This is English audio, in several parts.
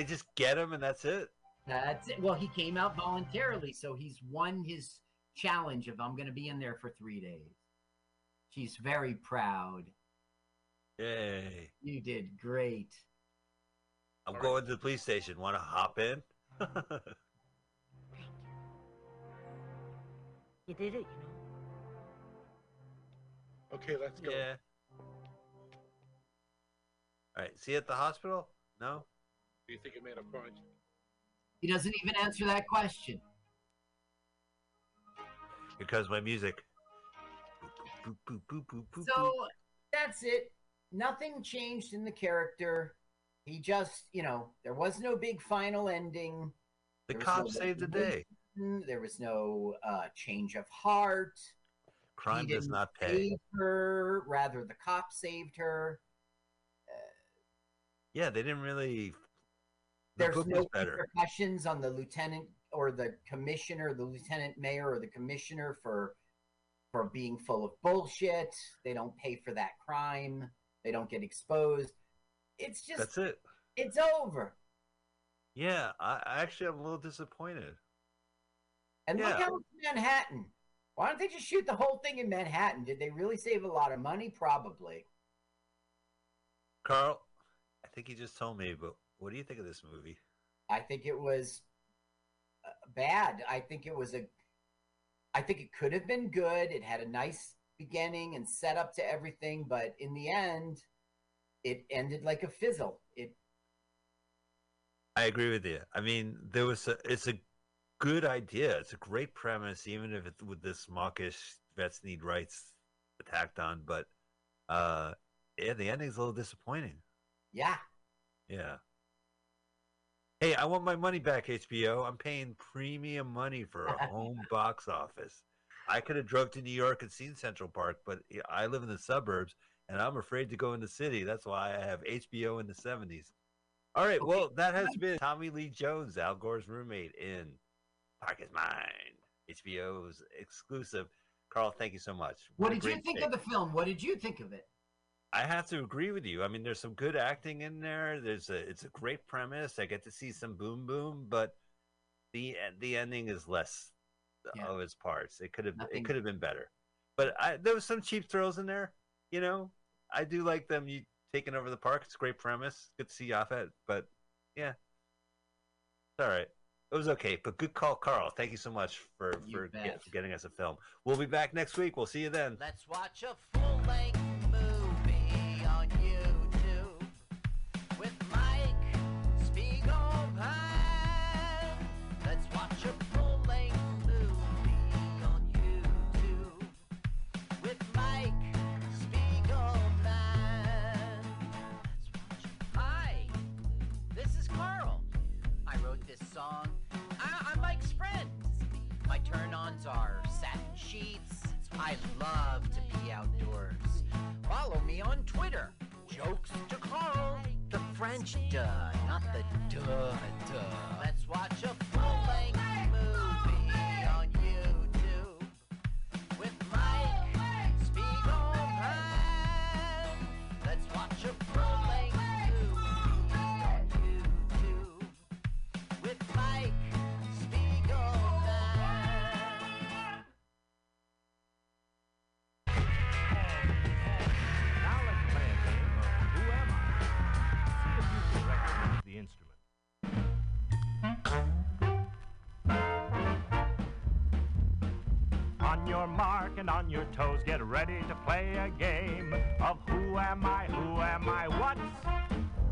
They just get him and that's it. That's it. Well, he came out voluntarily, so he's won his challenge of I'm going to be in there for three days. She's very proud. Yay! You did great. I'm going to the police station. Want to hop in? You did it, you know. Okay, let's go. yeah. All right. See you at the hospital? No. Do you think it made a point? He doesn't even answer that question. Here comes my music. Boop, boop, boop, boop, boop, boop. So that's it. Nothing changed in the character. He just, you know, there was no big final ending. the there cop no saved the day. There was no uh, change of heart. Crime he does didn't pay. her. Rather, the cop saved her. Yeah, they didn't really. The There's book no repercussions on the lieutenant or the commissioner, the lieutenant mayor or the commissioner for for being full of bullshit. They don't pay for that crime. They don't get exposed. It's just That's it. it's over. Yeah, I, I actually am a little disappointed. And look Yeah. how it's Manhattan. Why don't they just shoot the whole thing in Manhattan? Did they really save a lot of money? Probably. Carl, I think he just told me, but what do you think of this movie? I think it was uh, bad. I think it was a. I think it could have been good. It had a nice beginning and set up to everything, but in the end, it ended like a fizzle. It I agree with you. I mean, there was a, it's a good idea. It's a great premise, even if it's with this mawkish vets need rights attacked on. But uh, yeah, the ending's a little disappointing. yeah. Yeah. Hey, I want my money back, HBO. I'm paying premium money for a home box office. I could have drove to New York and seen Central Park, but I live in the suburbs and I'm afraid to go in the city. That's why I have HBO in the 70s. All right, well, that has been Tommy Lee Jones, Al Gore's roommate in Park is Mine, HBO's exclusive. Carl, thank you so much. What a did you think pick. of the film? What did you think of it? I have to agree with you. I mean, there's some good acting in there. There's a it's a great premise. I get to see some boom boom, but the eh, the ending is less uh, Yeah. of its parts. It could have Nothing- it could have been better. But I, there was some cheap thrills in there. You know, I do like them. You taking over the park. It's a great premise. Good to see Yaphet, but yeah, it's all right. It was okay, but good call, Carl. Thank you so much for You for, get, for getting us a film. We'll be back next week. We'll see you then. Let's watch a full length song. I- I'm Mike's friend. My turn ons are satin sheets. I love to be outdoors. Follow me on Twitter. Jokes to Carl. The French duh, not the duh duh. Let's watch a your mark and on your toes, get ready to play a game of Who am I? Who am I? What's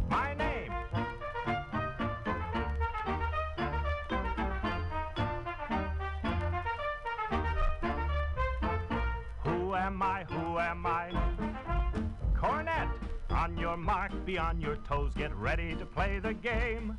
my name? Who am I? Who am I? Cornet! On your mark, be on your toes, get ready to play the game.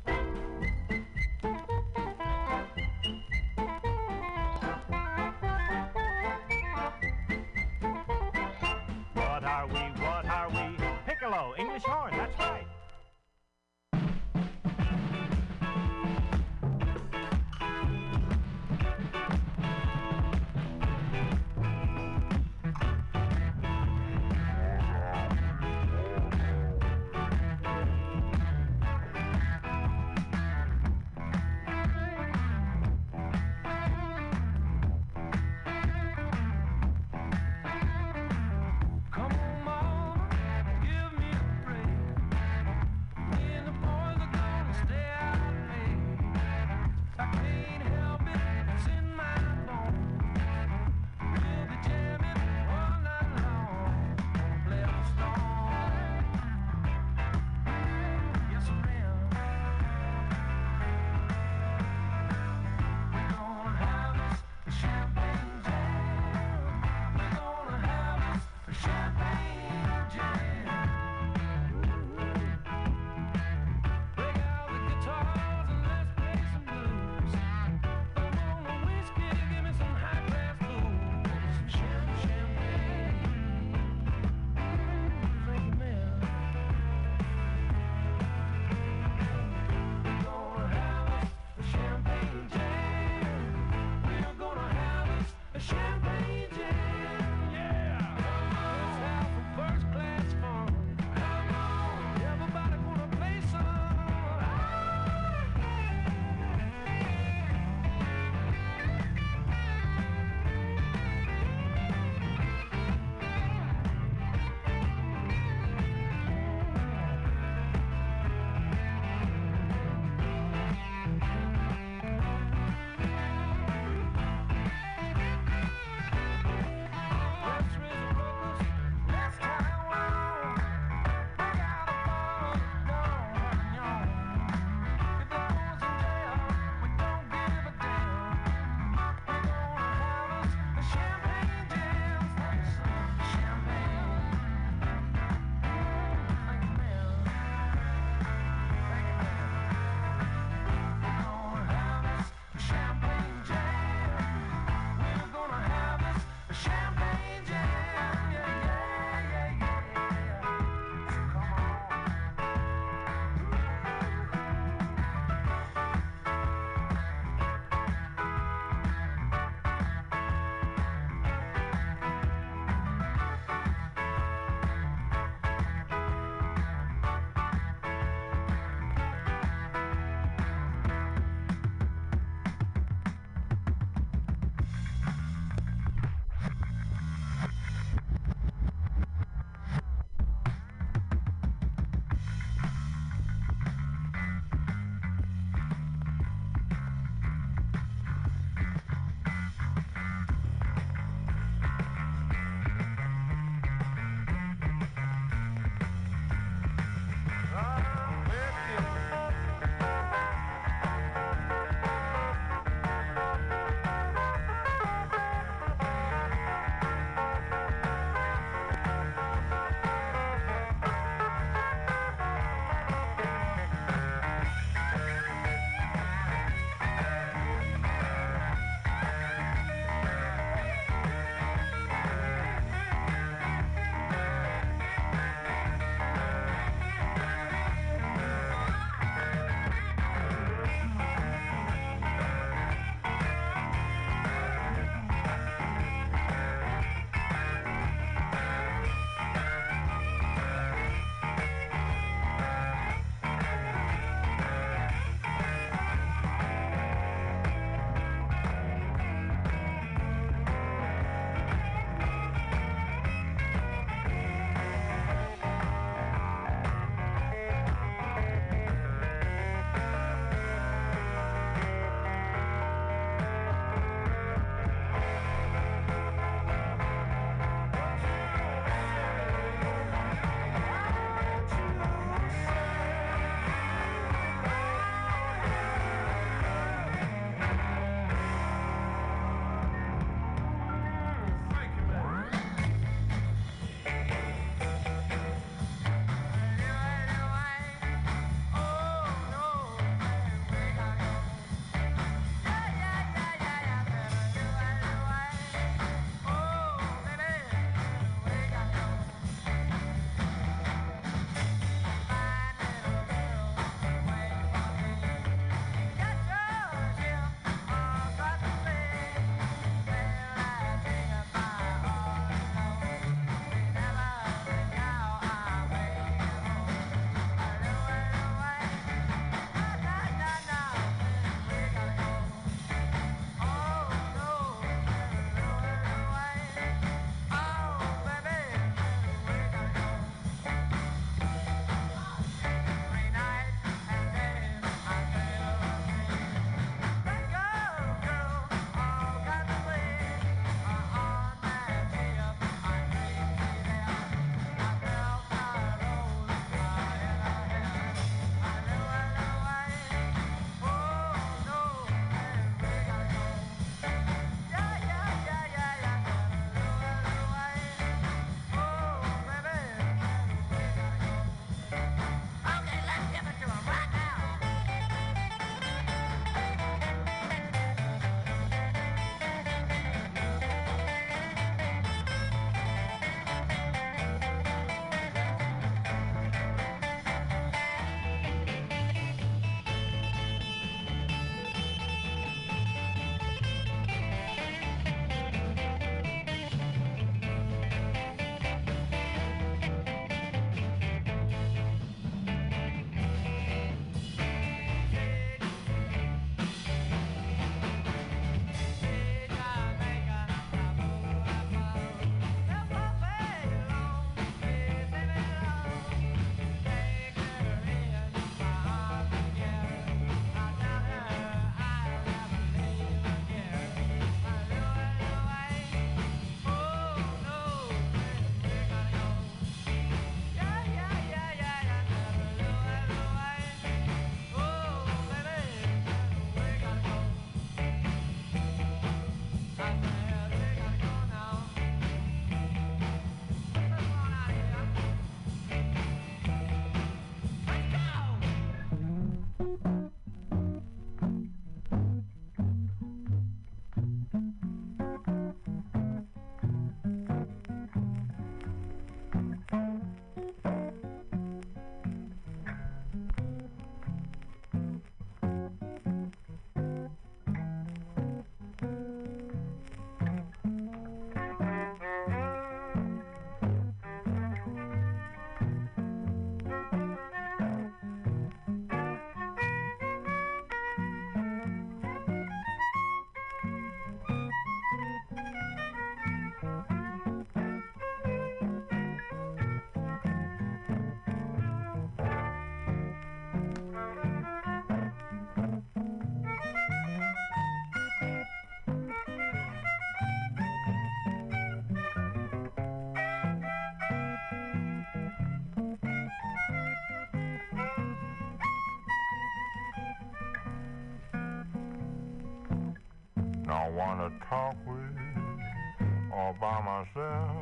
Talk with all by myself.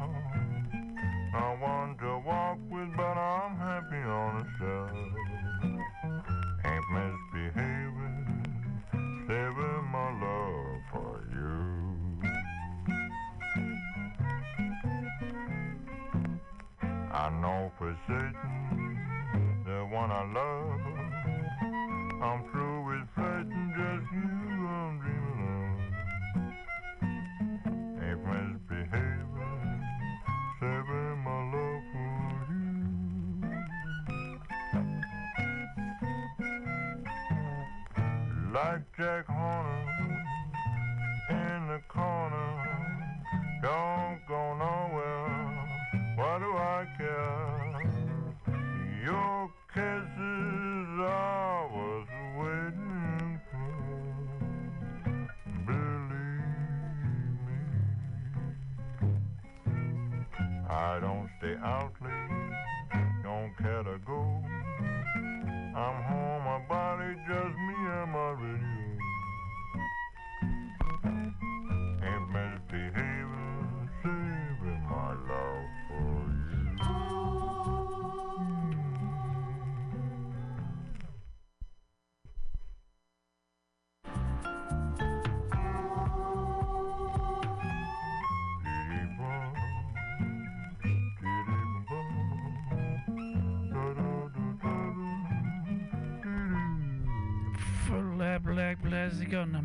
How's it going?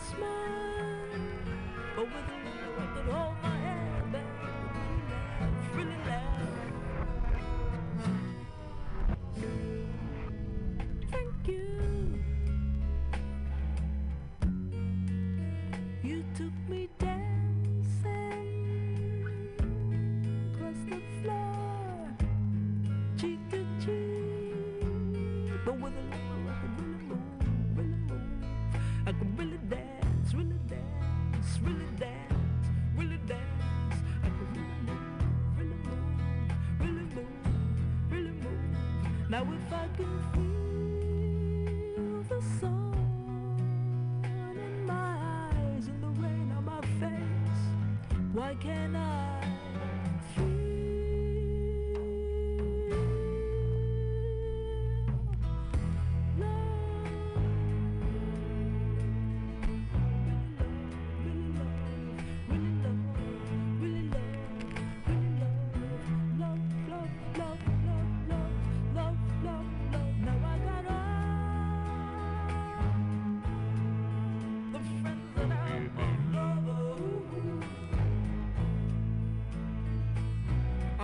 smile, but with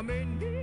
I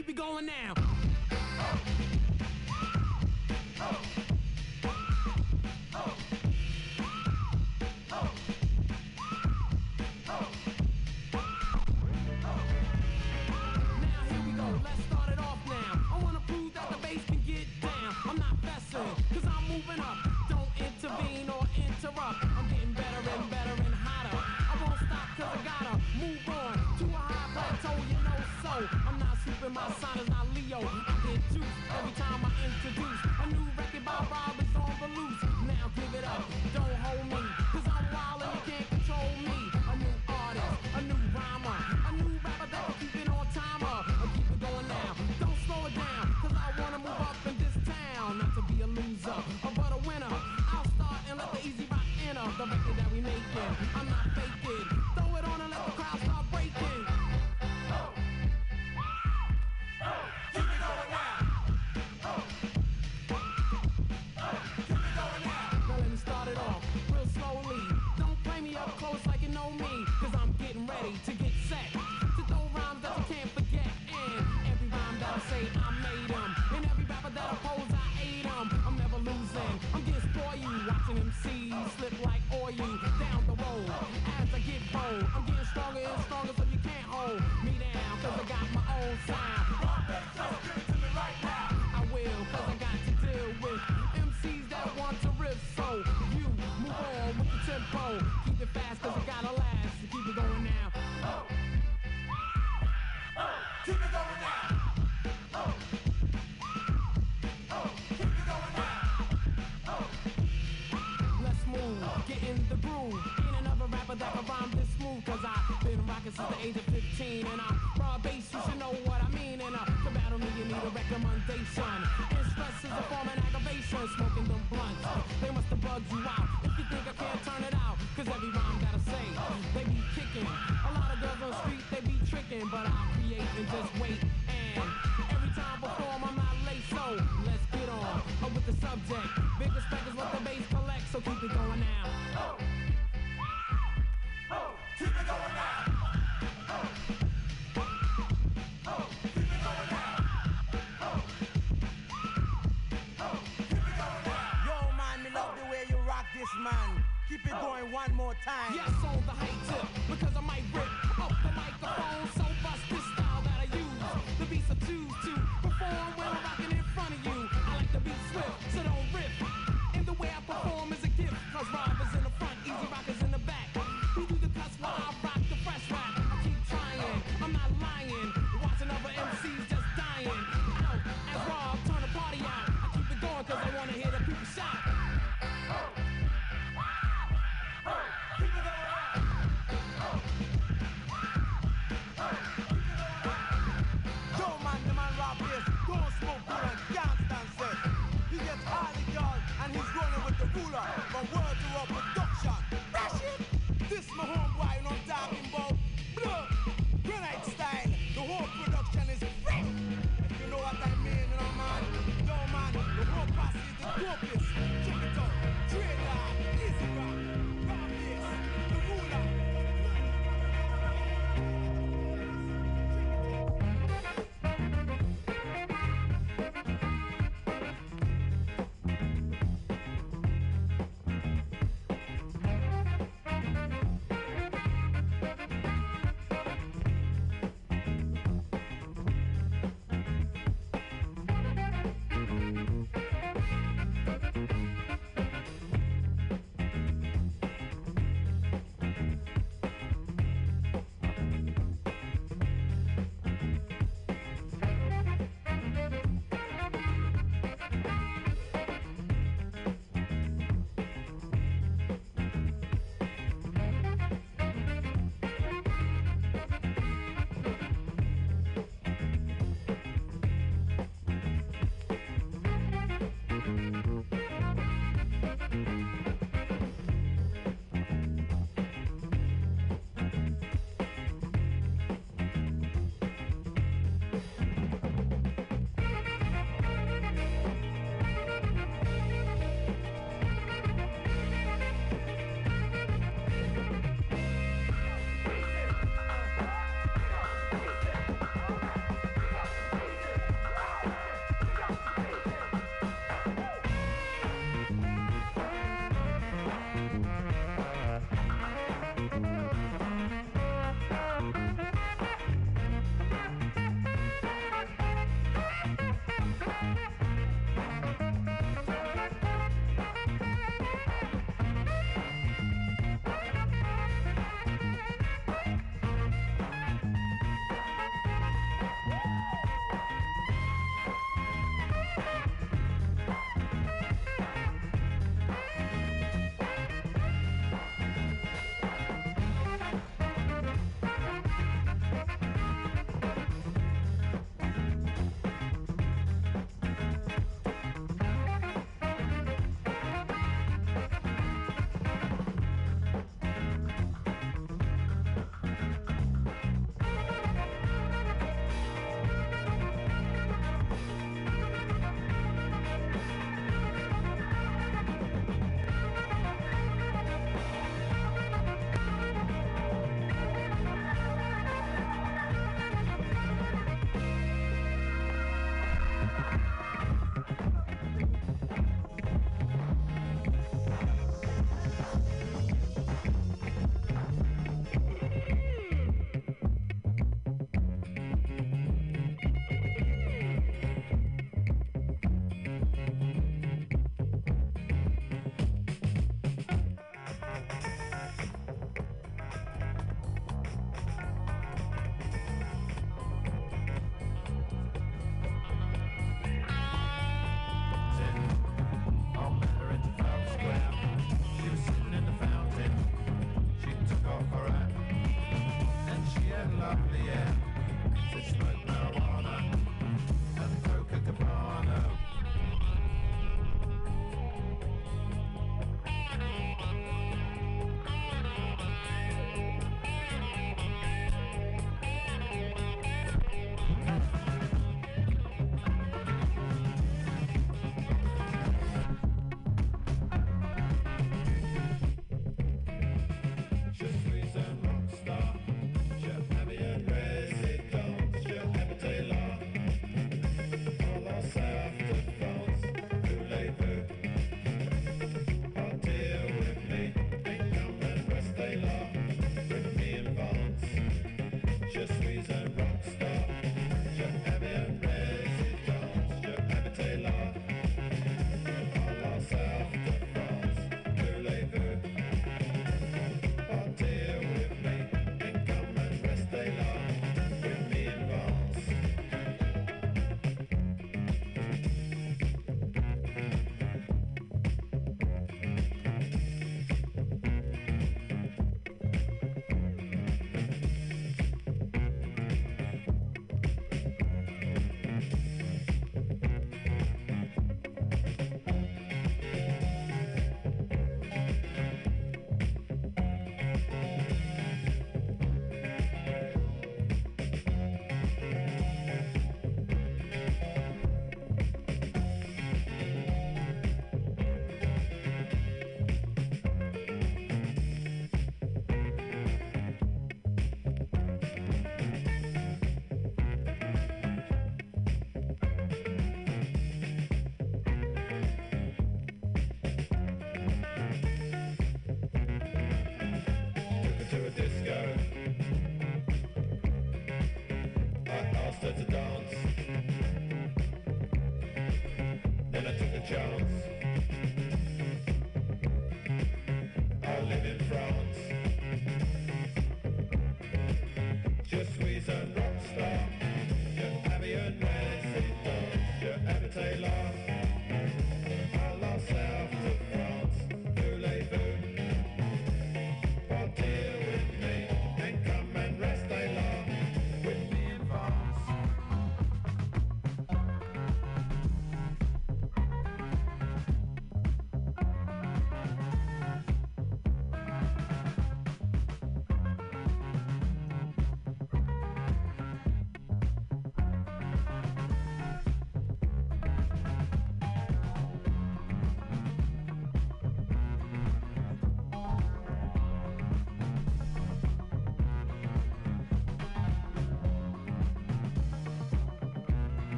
Keep it going. Now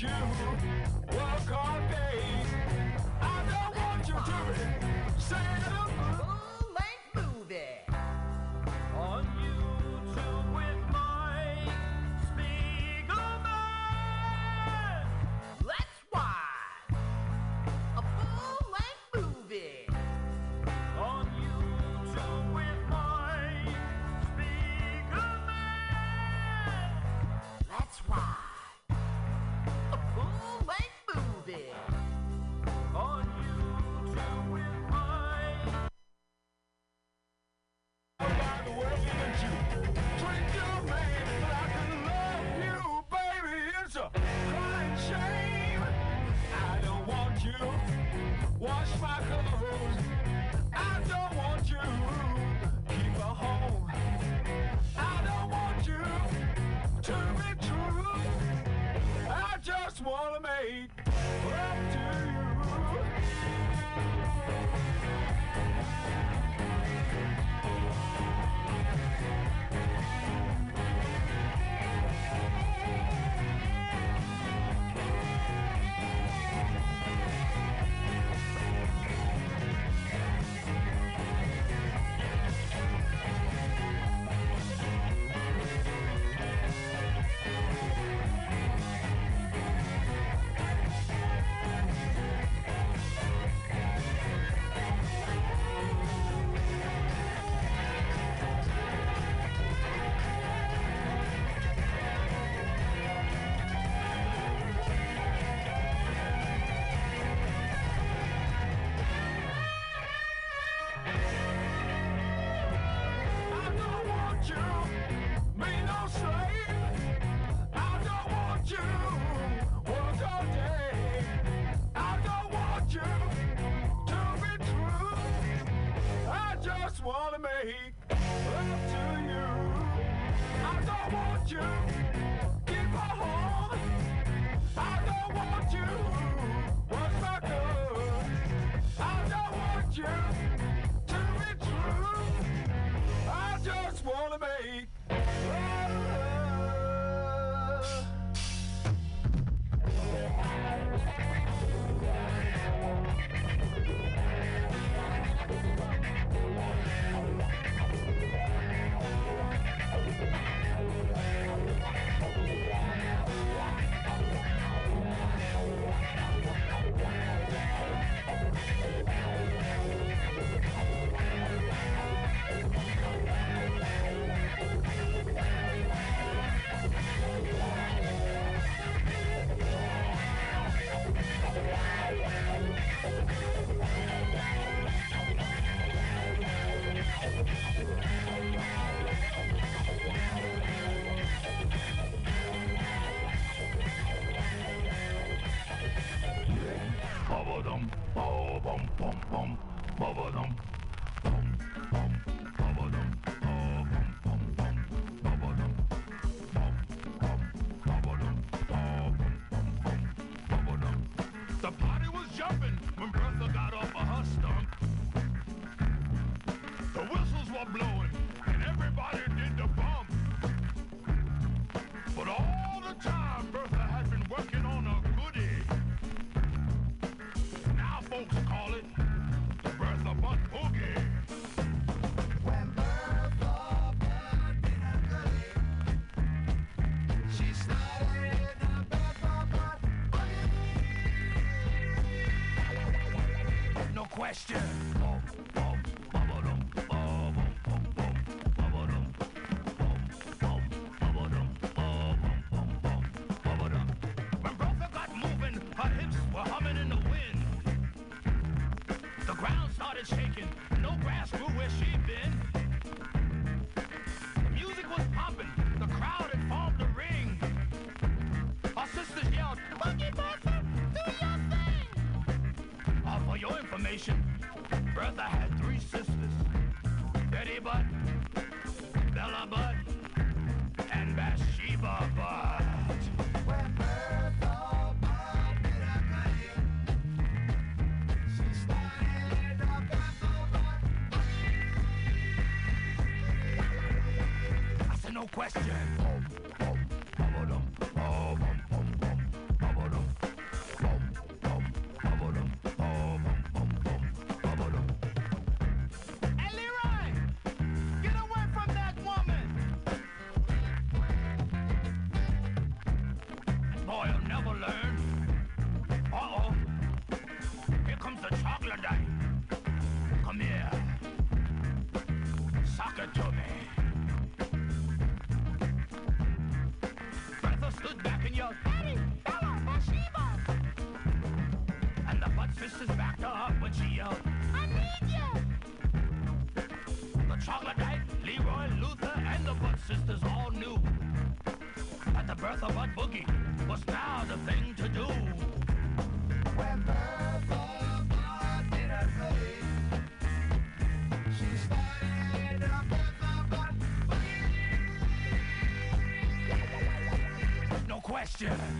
you walk on faith. I don't want you to be saying I'm blowing. No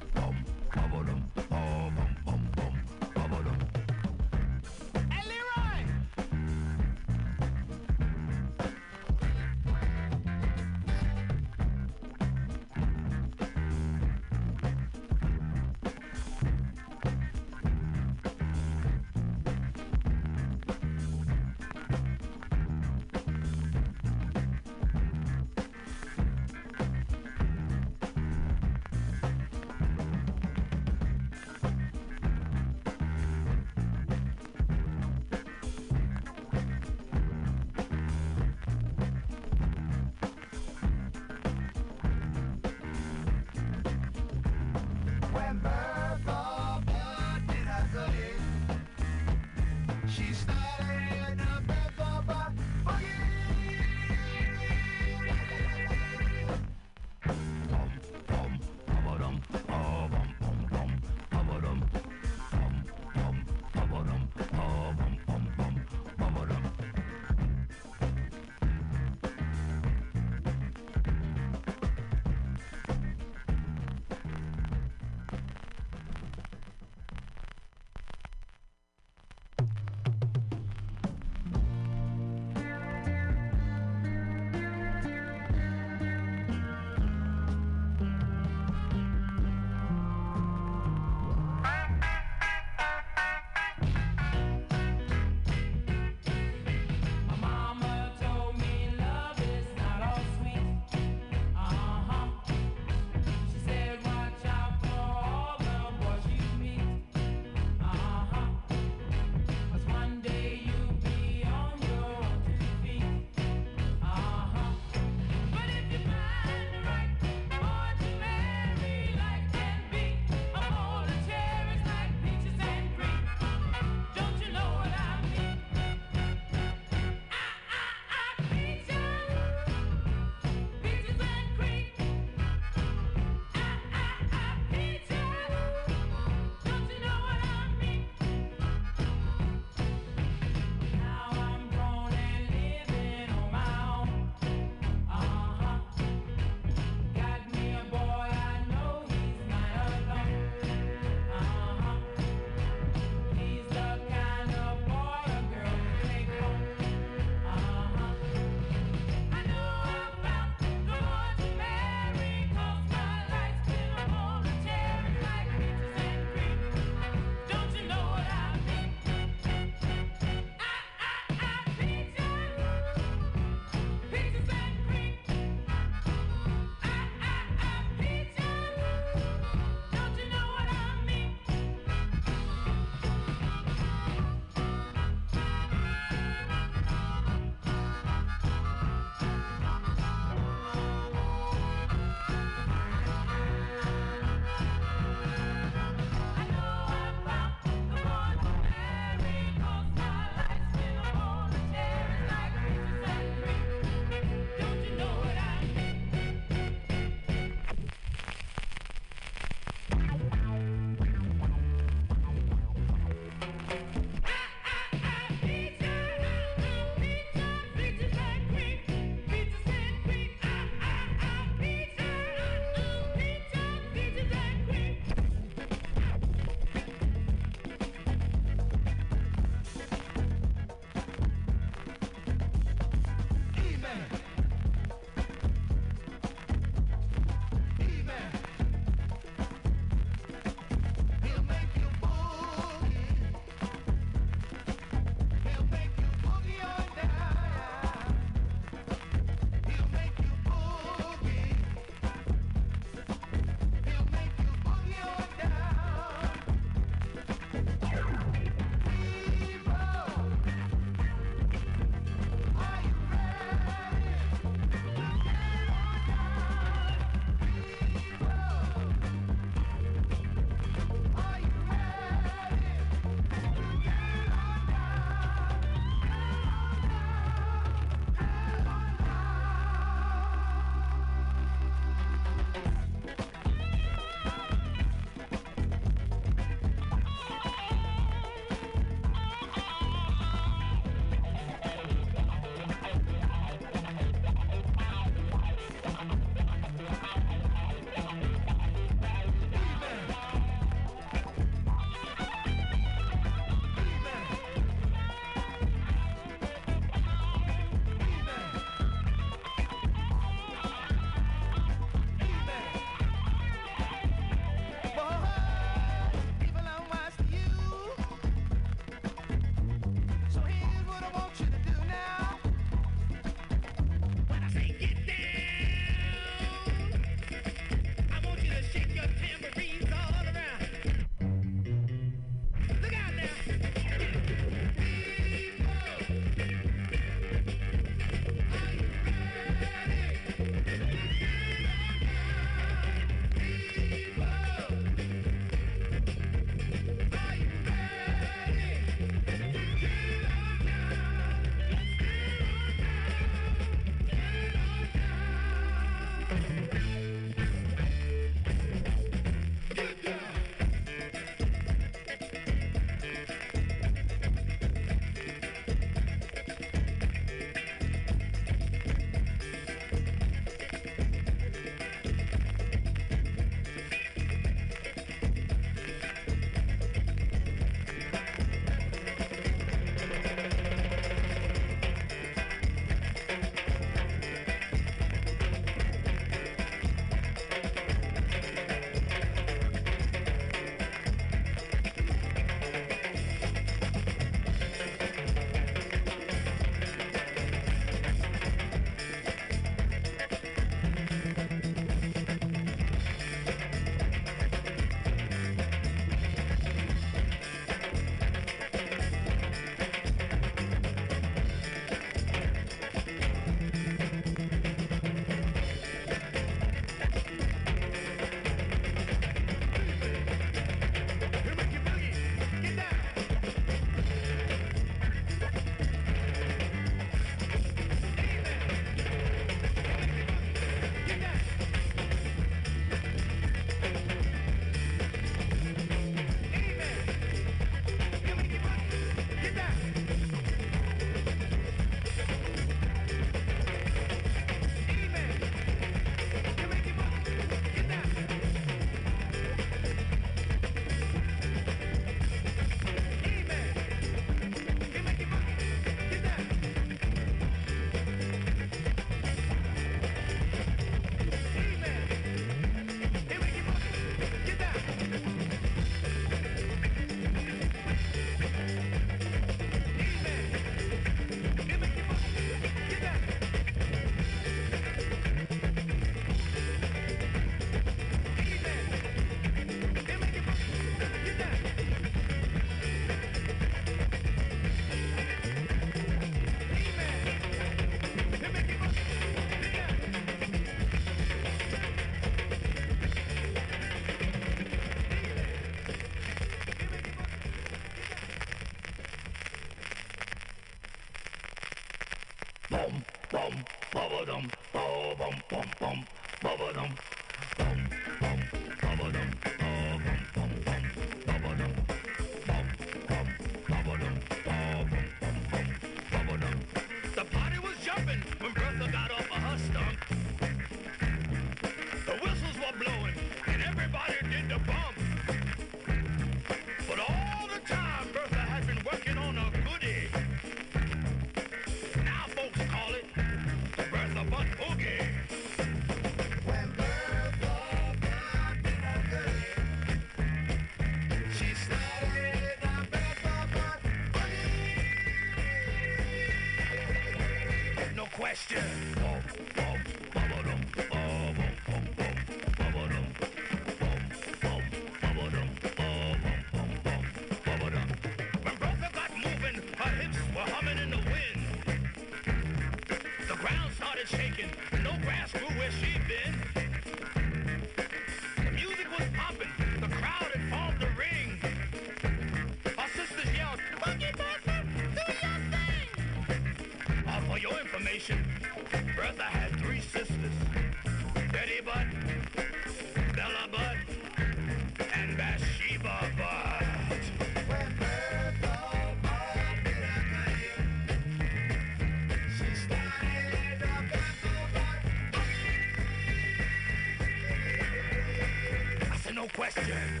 said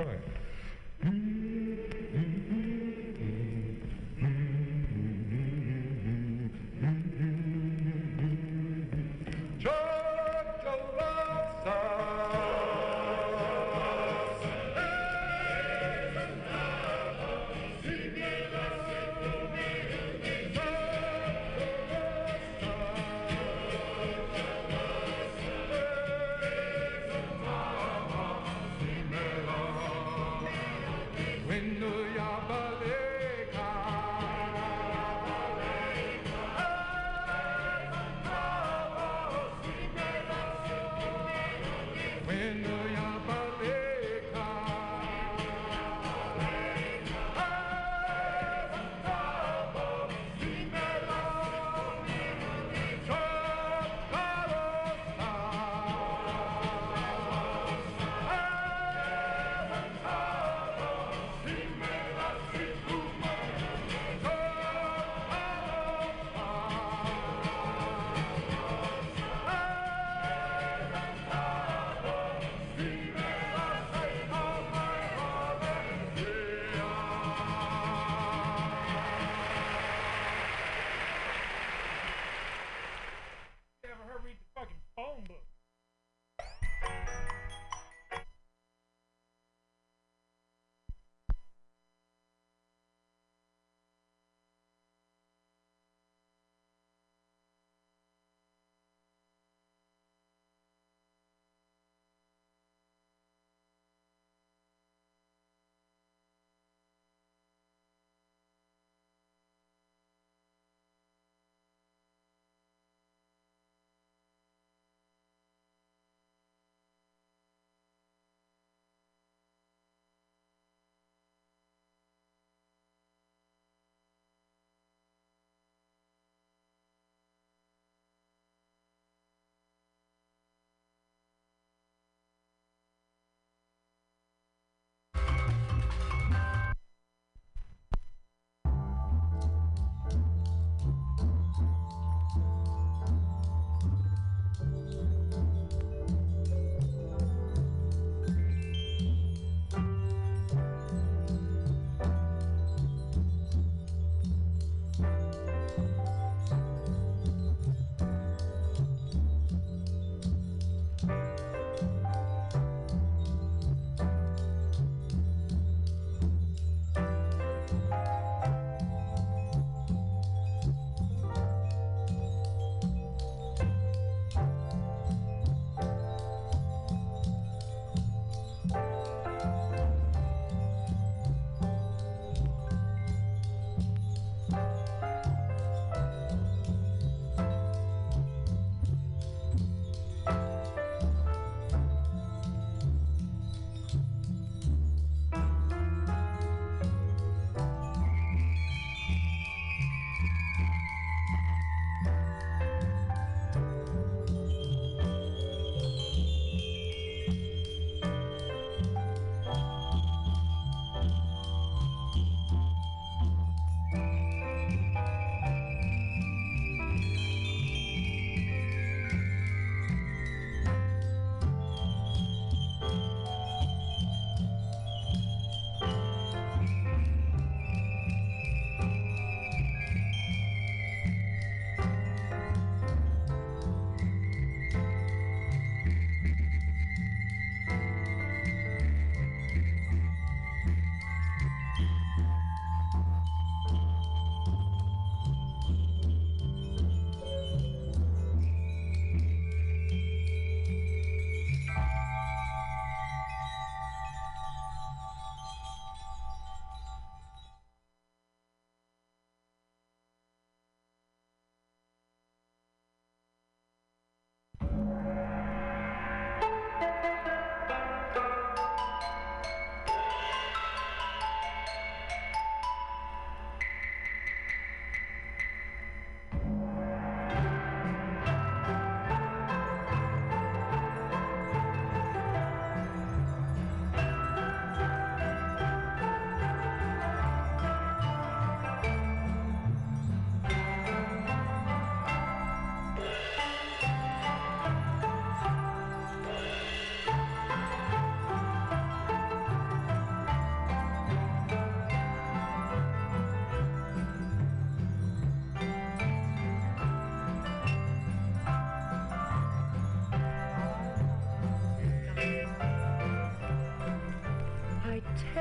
Correct.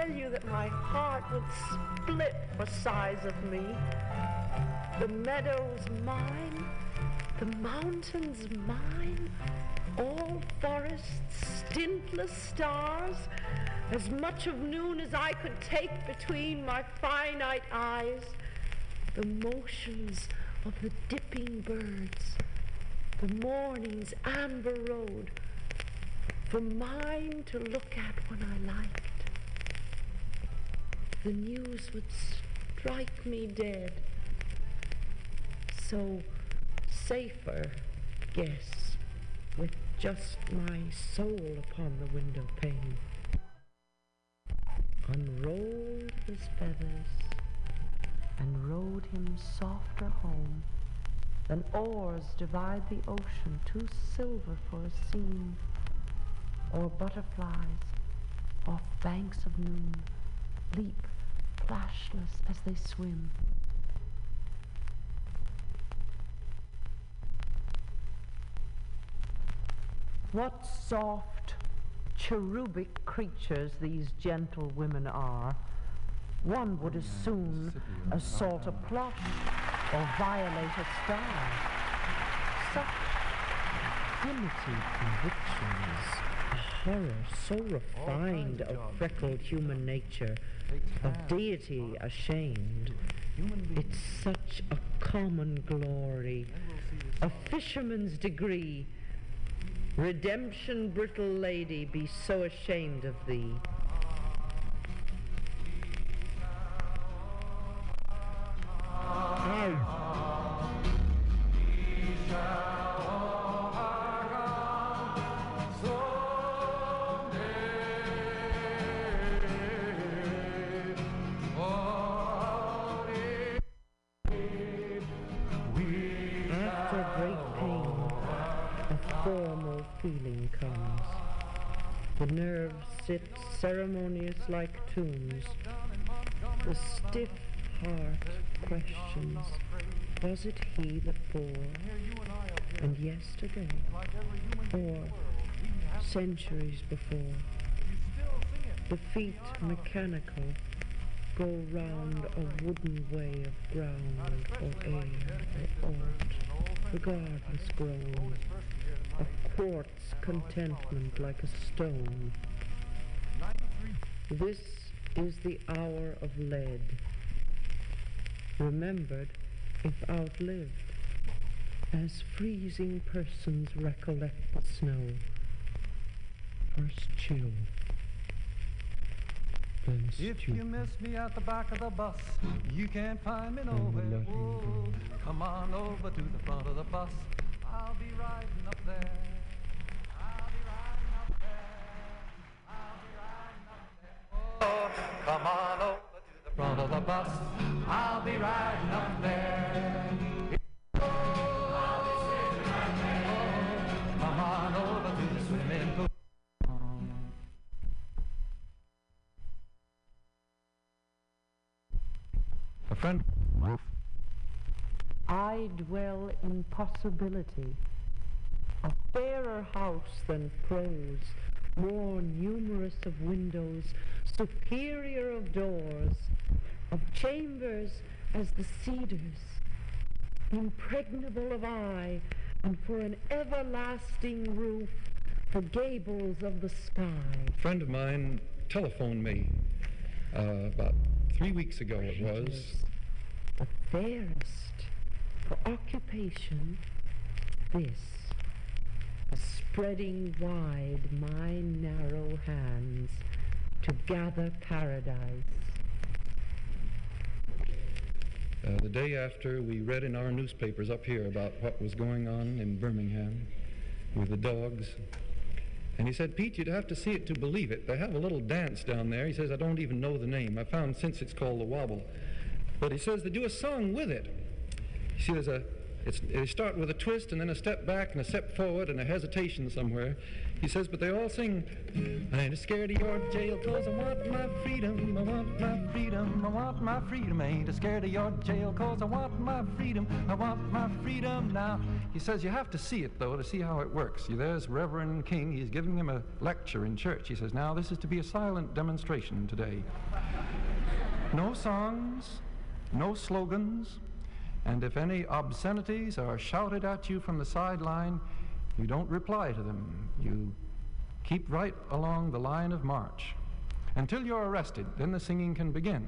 Tell you that my heart would split for size of me. The meadows mine, the mountains mine, all forests, stintless stars, as much of noon as I could take between my finite eyes, the motions of the dipping birds, the morning's amber road, for mine to look at when I liked. The news would strike me dead. So safer, guess, with just my soul upon the window pane. Unrolled his feathers and rode him softer home than oars divide the ocean, too silver for a scene, or butterflies off banks of noon leap plashless as they swim. What soft, cherubic creatures these gentle women are. One would as soon assault a plush or violate a star. Such primitive convictions, a horror so refined of freckled human nature, of deity ashamed. It's such a common glory, a fisherman's degree. Redemption, brittle lady, be so ashamed of thee. After feeling comes. The nerves sit ceremonious like tombs. The stiff heart questions, was it he that bore? And yesterday, or centuries before? The feet mechanical go round a wooden way of ground or air or aught, regardless grown, of quartz contentment like a stone. This is the hour of lead, remembered if outlived, as freezing persons recollect the snow. First chill, then If you miss me at the back of the bus, you can't find me nowhere. Whoa, come on over to the front of the bus. I'll be riding up there. I'll be riding up there. I'll be riding up there. Oh, come on over to the front of the bus. I'll be riding up there. Oh, there. Oh, come on over to the swimming pool. A friend. I dwell in possibility, a fairer house than prose, more numerous of windows, superior of doors, of chambers as the cedars, impregnable of eye, and for an everlasting roof, the gables of the sky. A friend of mine telephoned me uh, about three weeks ago, it was. The fairest for occupation, this, spreading wide my narrow hands to gather paradise. Uh, the day after, we read in our newspapers up here about what was going on in Birmingham with the dogs. And he said, Pete, you'd have to see it to believe it. They have a little dance down there. He says, I don't even know the name. I found since it's called the Wobble. But he says they do a song with it. You see, there's a it's, they start with a twist and then a step back and a step forward and a hesitation somewhere. He says, but they all sing, I ain't scared of your jail cause I want my freedom, I want my freedom, I want my freedom. I ain't scared of your jail cause I want my freedom, I want my freedom now. He says you have to see it though to see how it works. See, there's Reverend King, he's giving him a lecture in church. He says, now this is to be a silent demonstration today. No songs, no slogans, and if any obscenities are shouted at you from the sideline, you don't reply to them. You keep right along the line of march until you're arrested. Then the singing can begin.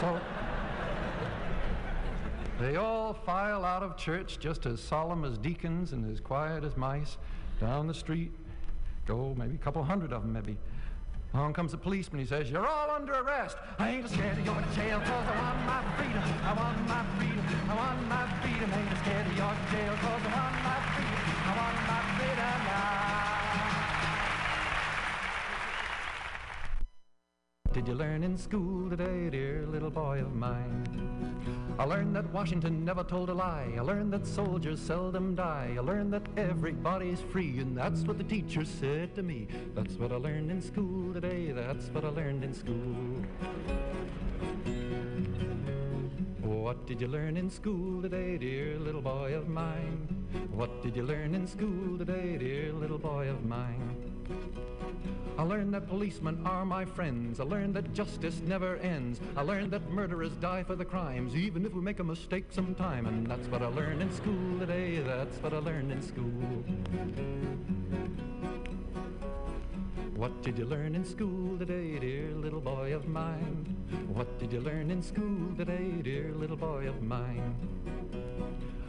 so they all file out of church just as solemn as deacons and as quiet as mice down the street. Go maybe a couple hundred of them, maybe. Along comes the policeman. He says, You're all under arrest. I ain't scared of your jail cause I want my freedom. I want my freedom. I want my freedom. I ain't scared of your jail cause I want my freedom. I want my freedom now. Did you learn in school today, dear little boy of mine? I learned that Washington never told a lie. I learned that soldiers seldom die. I learned that everybody's free, and that's what the teacher said to me. That's what I learned in school today. That's what I learned in school. What did you learn in school today, dear little boy of mine? What did you learn in school today, dear little boy of mine? I learned that policemen are my friends. I learned that justice never ends. I learned that murderers die for the crimes, even if we make a mistake sometime. And that's what I learned in school today. That's what I learned in school. What did you learn in school today, dear little boy of mine? What did you learn in school today, dear little boy of mine?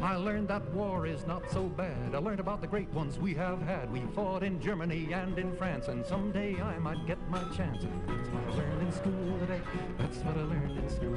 I learned that war is not so bad. I learned about the great ones we have had. We fought in Germany and in France, and someday I might get my chance. That's what I learned in school today. That's what I learned in school.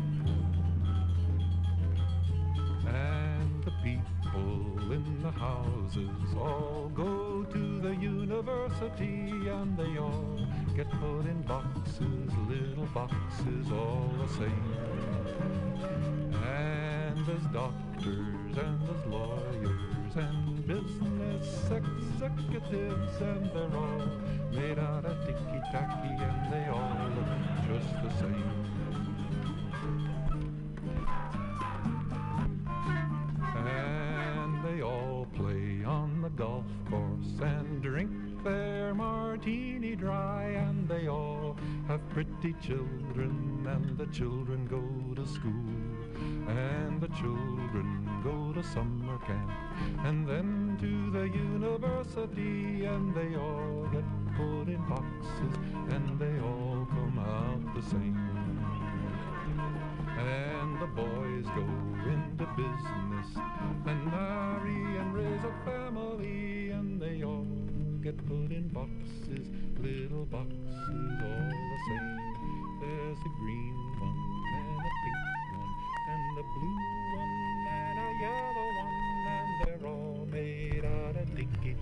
Houses all go to the university and they all get put in boxes, little boxes all the same. And there's doctors and there's lawyers and business executives and they're all made out of ticky-tacky and they all look just the same. Pretty children, and the children go to school. And the children go to summer camp, and then to the university. And they all get put in boxes, and they all come out the same. And the boys go into business and marry and raise a family, and they all get put in boxes, little boxes all the same. There's a green one and a pink one and a blue one and a yellow one, and they're all made out of ticky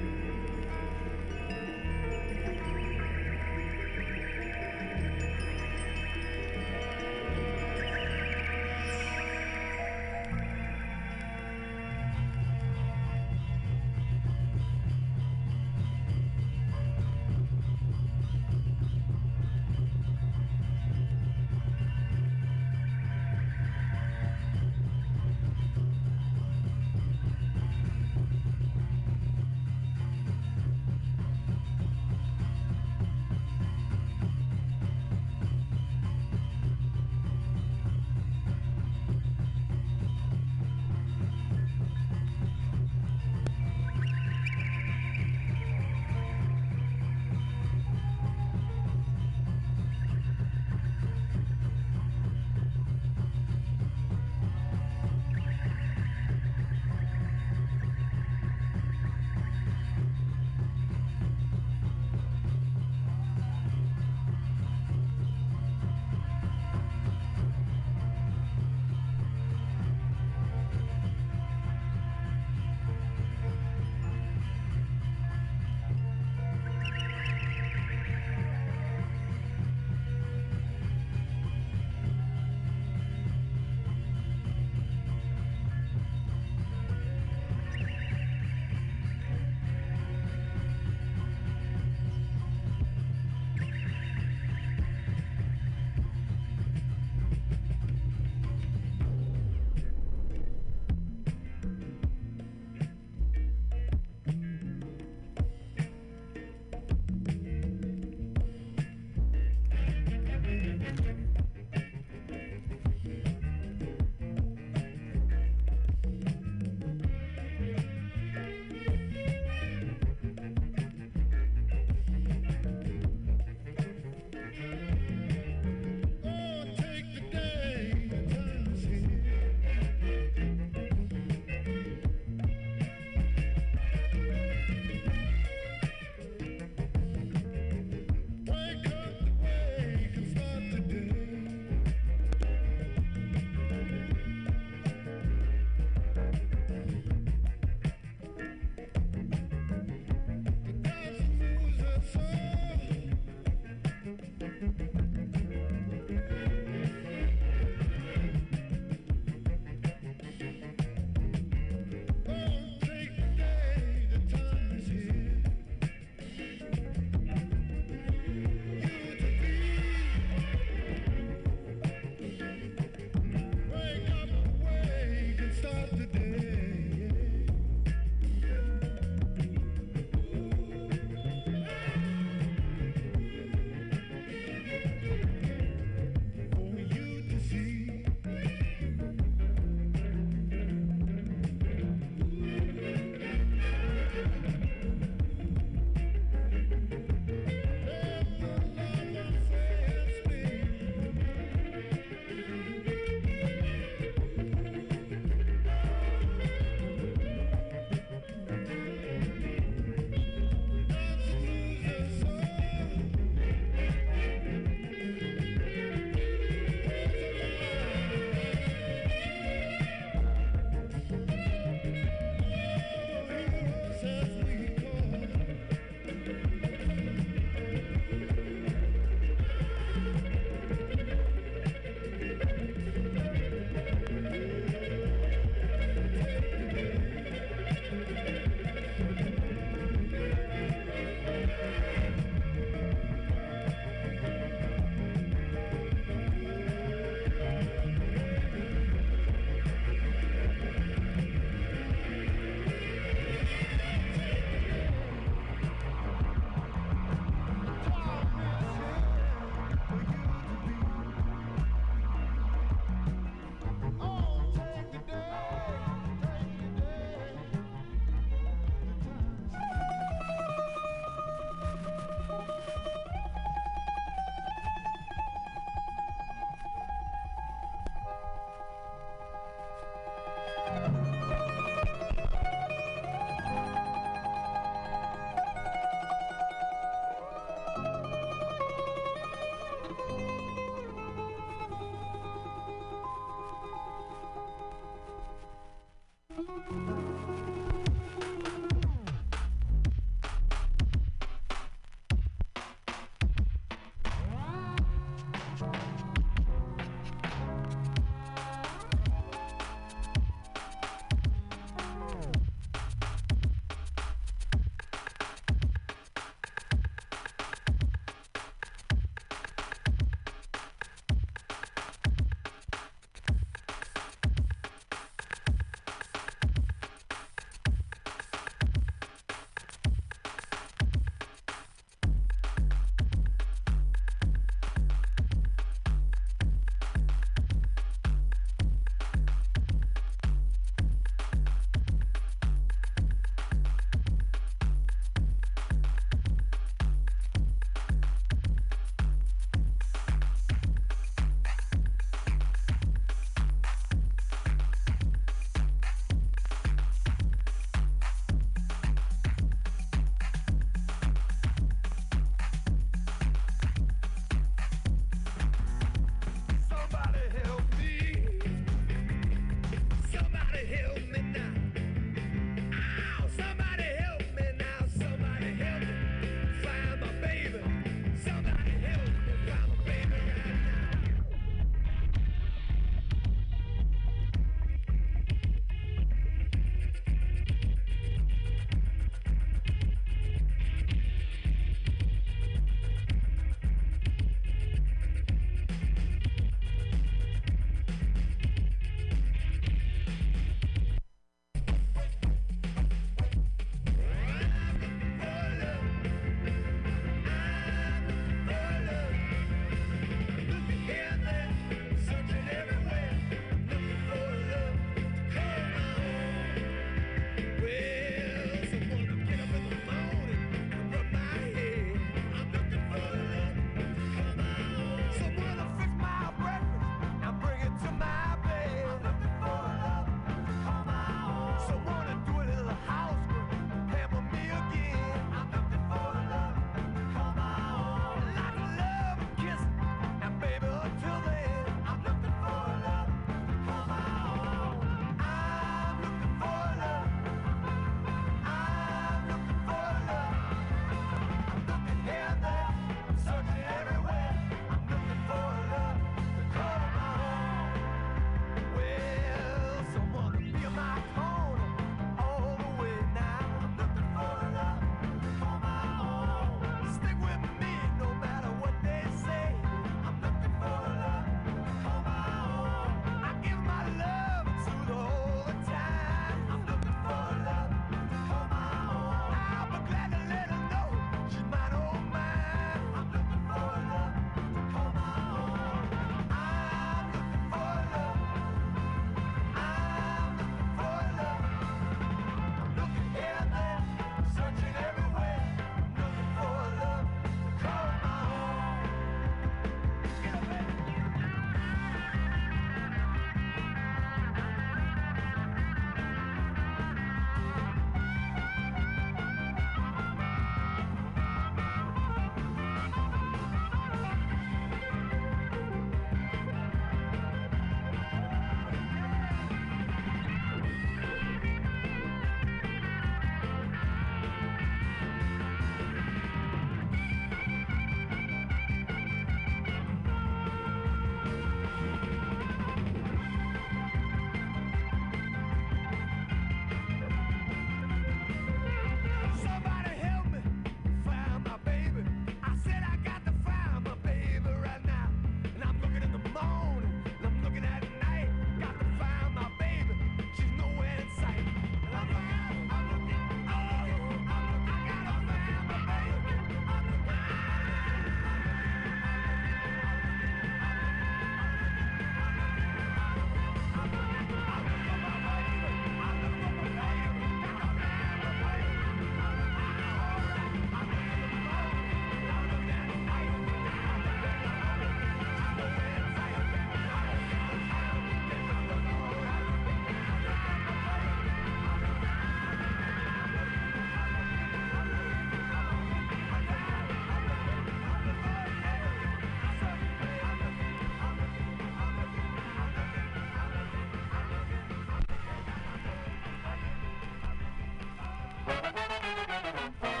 Bye.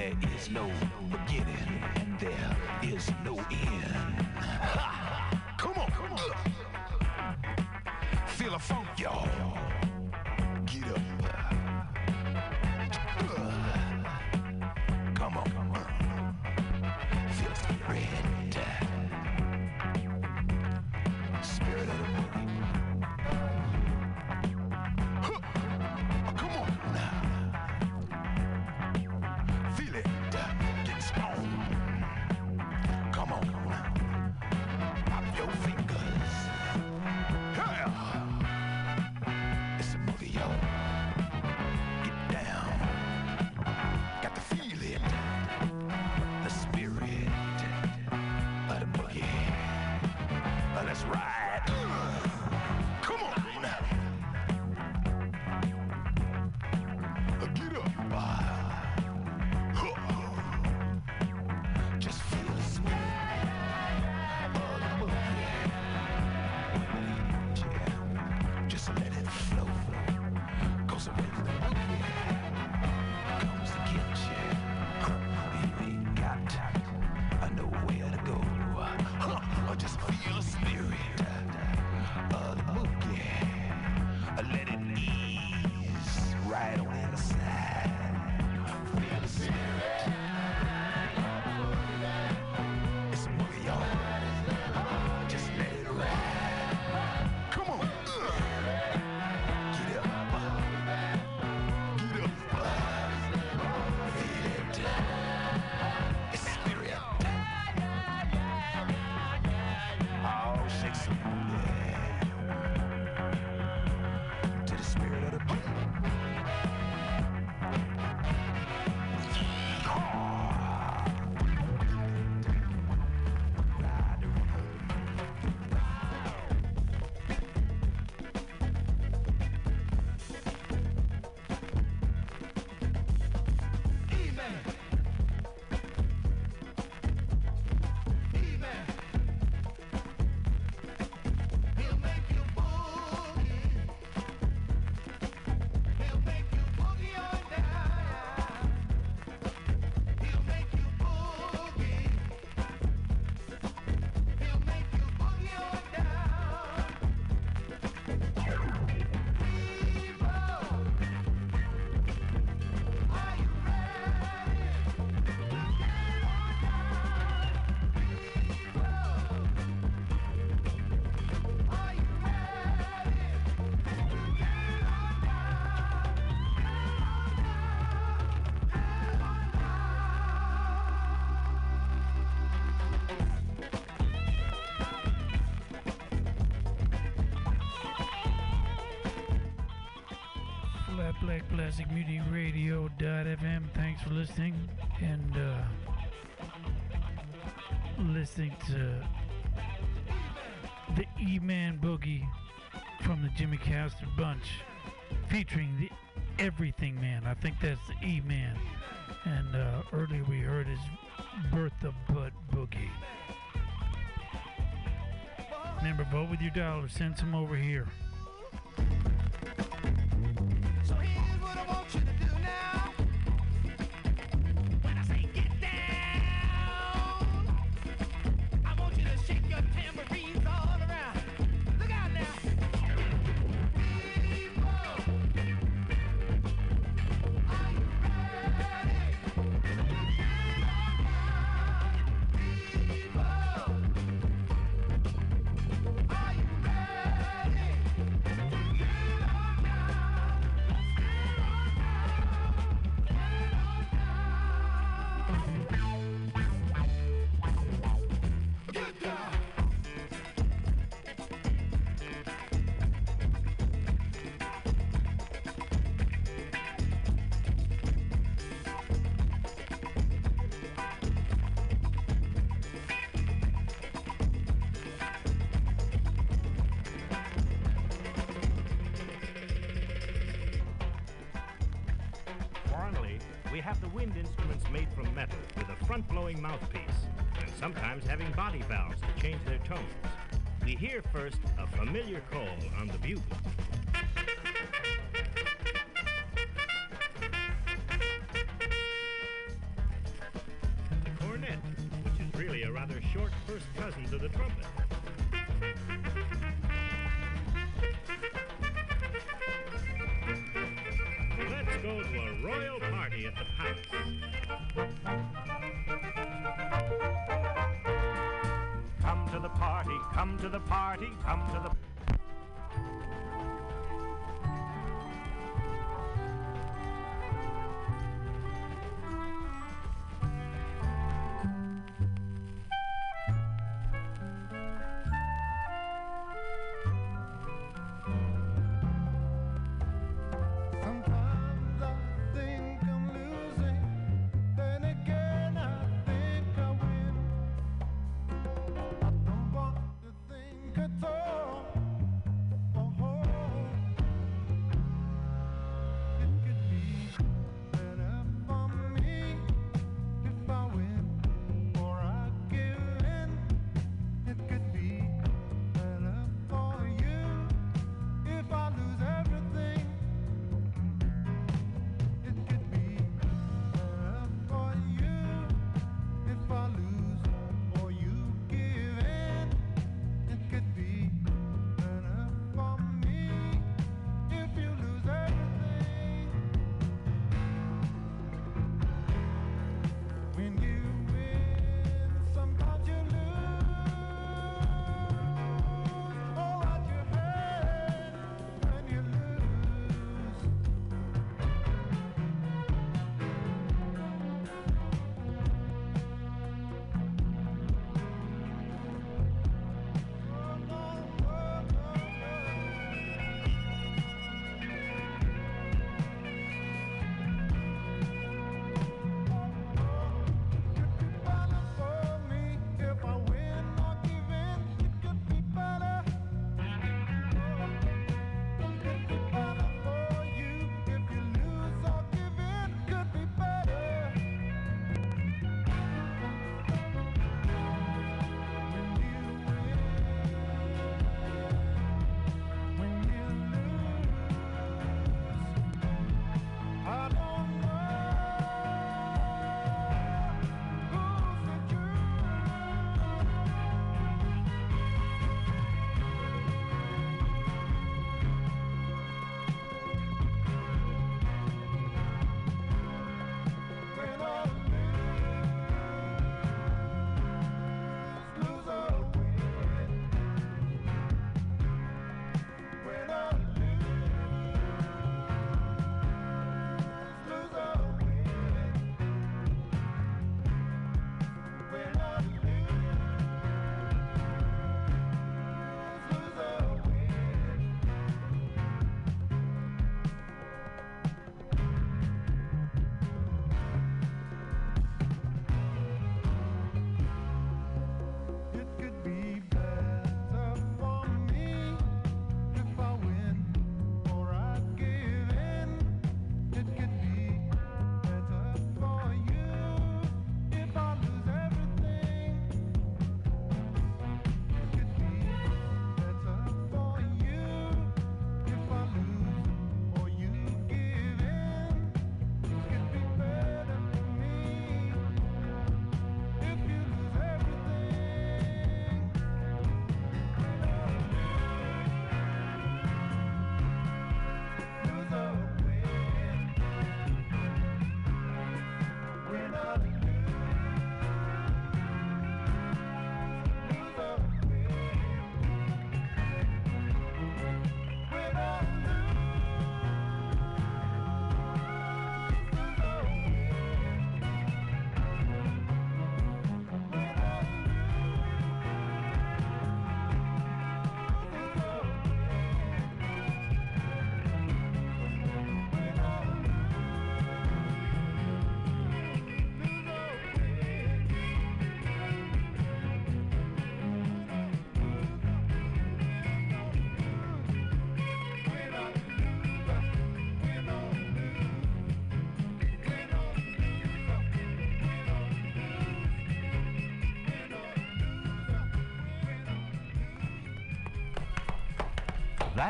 there is no beginning. ClassicMutinyRadio.fm. Thanks for listening and uh, listening to the E-Man Boogie from the Jimmy Castor Bunch, featuring the Everything Man. I think that's the E-Man. And uh, earlier we heard his Bertha Butt Boogie. Remember, vote with your dollar. Send some over here.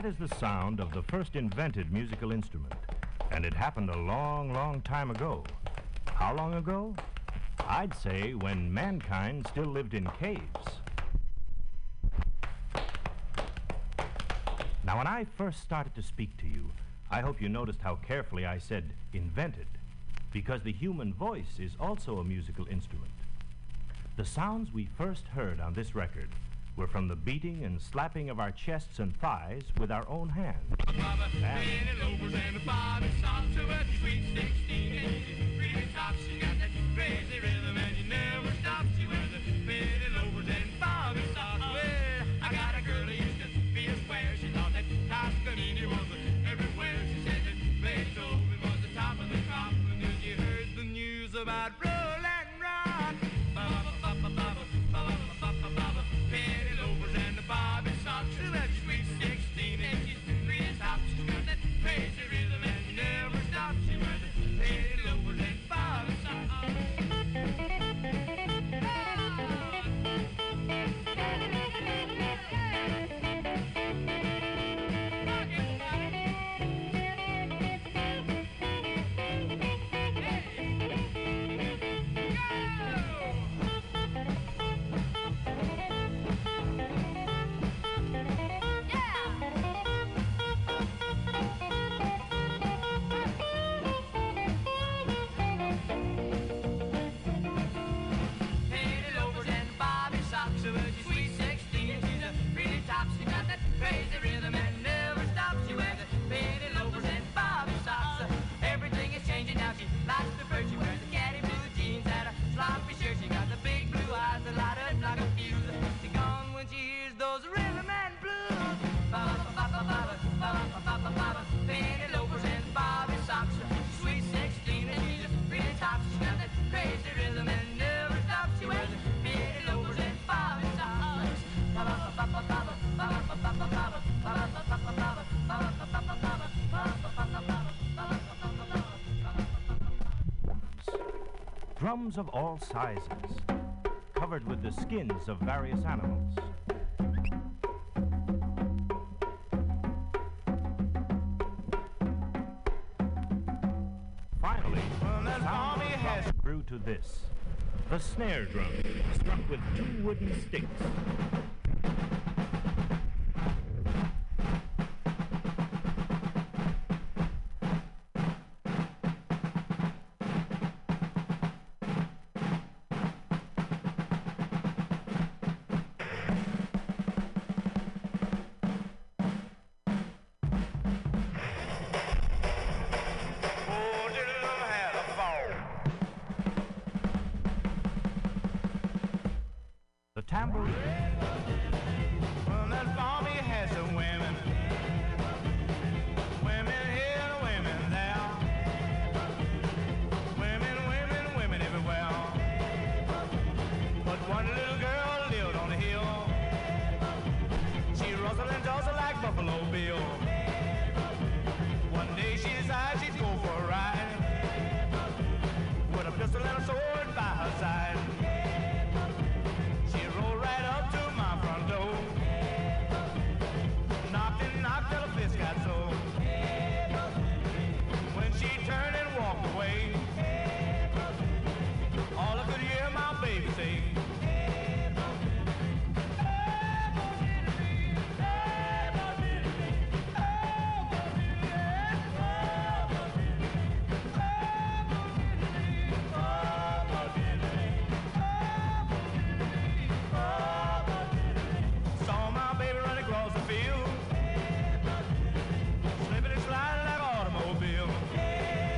That is the sound of the first invented musical instrument. And it happened a long, long time ago. How long ago? I'd say when mankind still lived in caves. Now, when I first started to speak to you, I hope you noticed how carefully I said invented, because the human voice is also a musical instrument. The sounds we first heard on this record were from the beating and slapping of our chests and thighs with our own hands. Drums of all sizes, covered with the skins of various animals. Finally, the sound drum grew to this. The snare drum, struck with two wooden sticks.